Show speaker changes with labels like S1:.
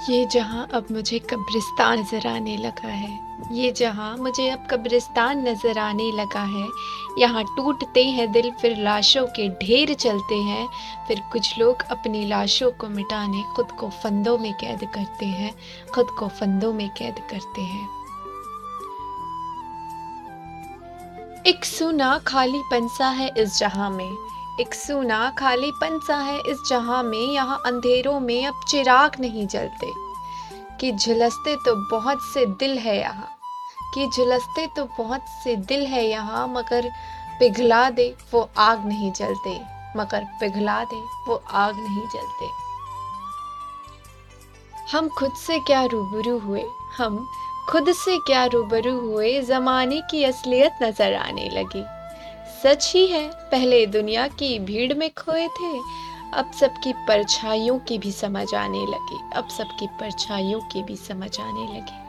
S1: ये जहाँ अब मुझे कब्रिस्तान नज़र आने लगा है, ये जहाँ मुझे अब कब्रिस्तान नज़र आने लगा है। यहाँ टूटते हैं दिल, फिर लाशों के ढेर चलते हैं, फिर कुछ लोग अपनी लाशों को मिटाने खुद को फंदों में कैद करते हैं, खुद को फंदों में कैद करते हैं। एक सुना खाली पंसा है इस जहाँ में। एक सूना खाली पंसा है इस जहाँ में, यहाँ अंधेरों में अब चिराग नहीं जलते। कि झुलसते तो बहुत से दिल है यहाँ। कि झुलसते तो बहुत से दिल है यहाँ, मगर पिघला दे, वो आग नहीं जलते। मगर पिघला दे, वो आग नहीं जलते। हम खुद से क्या रूबरू हुए? हम खुद से क्या रूबरू हुए? जमाने की असलियत नज़र आने लगी। सच ही है, पहले दुनिया की भीड़ में खोए थे, अब सबकी परछाइयों की भी समझ आने लगी, अब सबकी परछाइयों की भी समझ आने लगी।